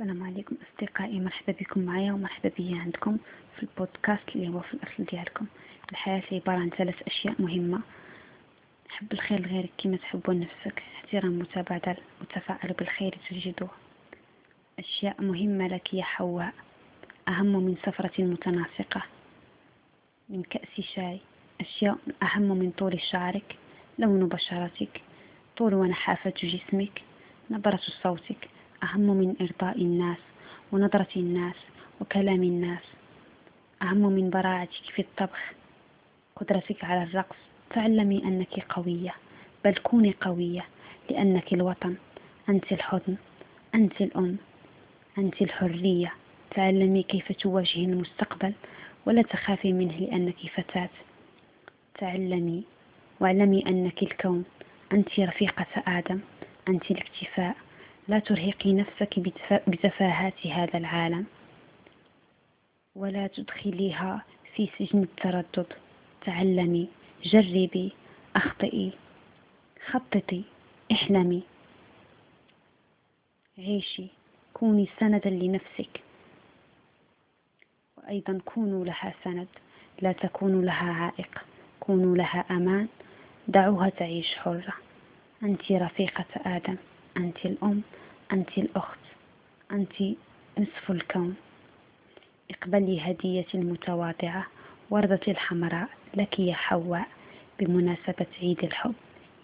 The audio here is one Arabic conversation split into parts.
السلام عليكم أصدقائي مرحبا بكم معايا ومرحبا بيا عندكم في البودكاست اللي هو في الأصل ديالكم. الحياة عبارة عن ثلاث أشياء مهمة. حب الخير لغيرك كما تحب لنفسك احترام متبادل وتفاعل بالخير تجده. أشياء مهمة لك يا حواء. أهم من سفرة متناسقة. من كأس شاي. أشياء أهم من طول شعرك لون بشرتك طول ونحافة جسمك نبرة صوتك. أهم من إرضاء الناس ونظرة الناس وكلام الناس. أهم من براعتك في الطبخ قدرتك على الرقص. تعلمي أنك قوية بل كوني قوية لأنك الوطن. أنت الحضن أنت الأم أنت الحرية. تعلمي كيف تواجهي المستقبل ولا تخافي منه لأنك فتاة. تعلمي واعلمي أنك الكون أنت رفيقة آدم أنت الاكتفاء. لا ترهقي نفسك بتفاهات هذا العالم ولا تدخليها في سجن التردد. تعلمي جربي أخطئي خططي احلمي. عيشي كوني سندا لنفسك. وأيضا كونوا لها سند لا تكونوا لها عائق. كونوا لها أمان دعوها تعيش حرة. أنت رفيقة آدم. أنت الأم أنت الأخت أنت نصف الكون. اقبلي هديتي المتواضعة وردة الحمراء لك يا حواء بمناسبة عيد الحب.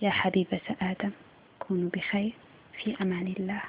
يا حبيبة آدم كونوا بخير. في أمان الله.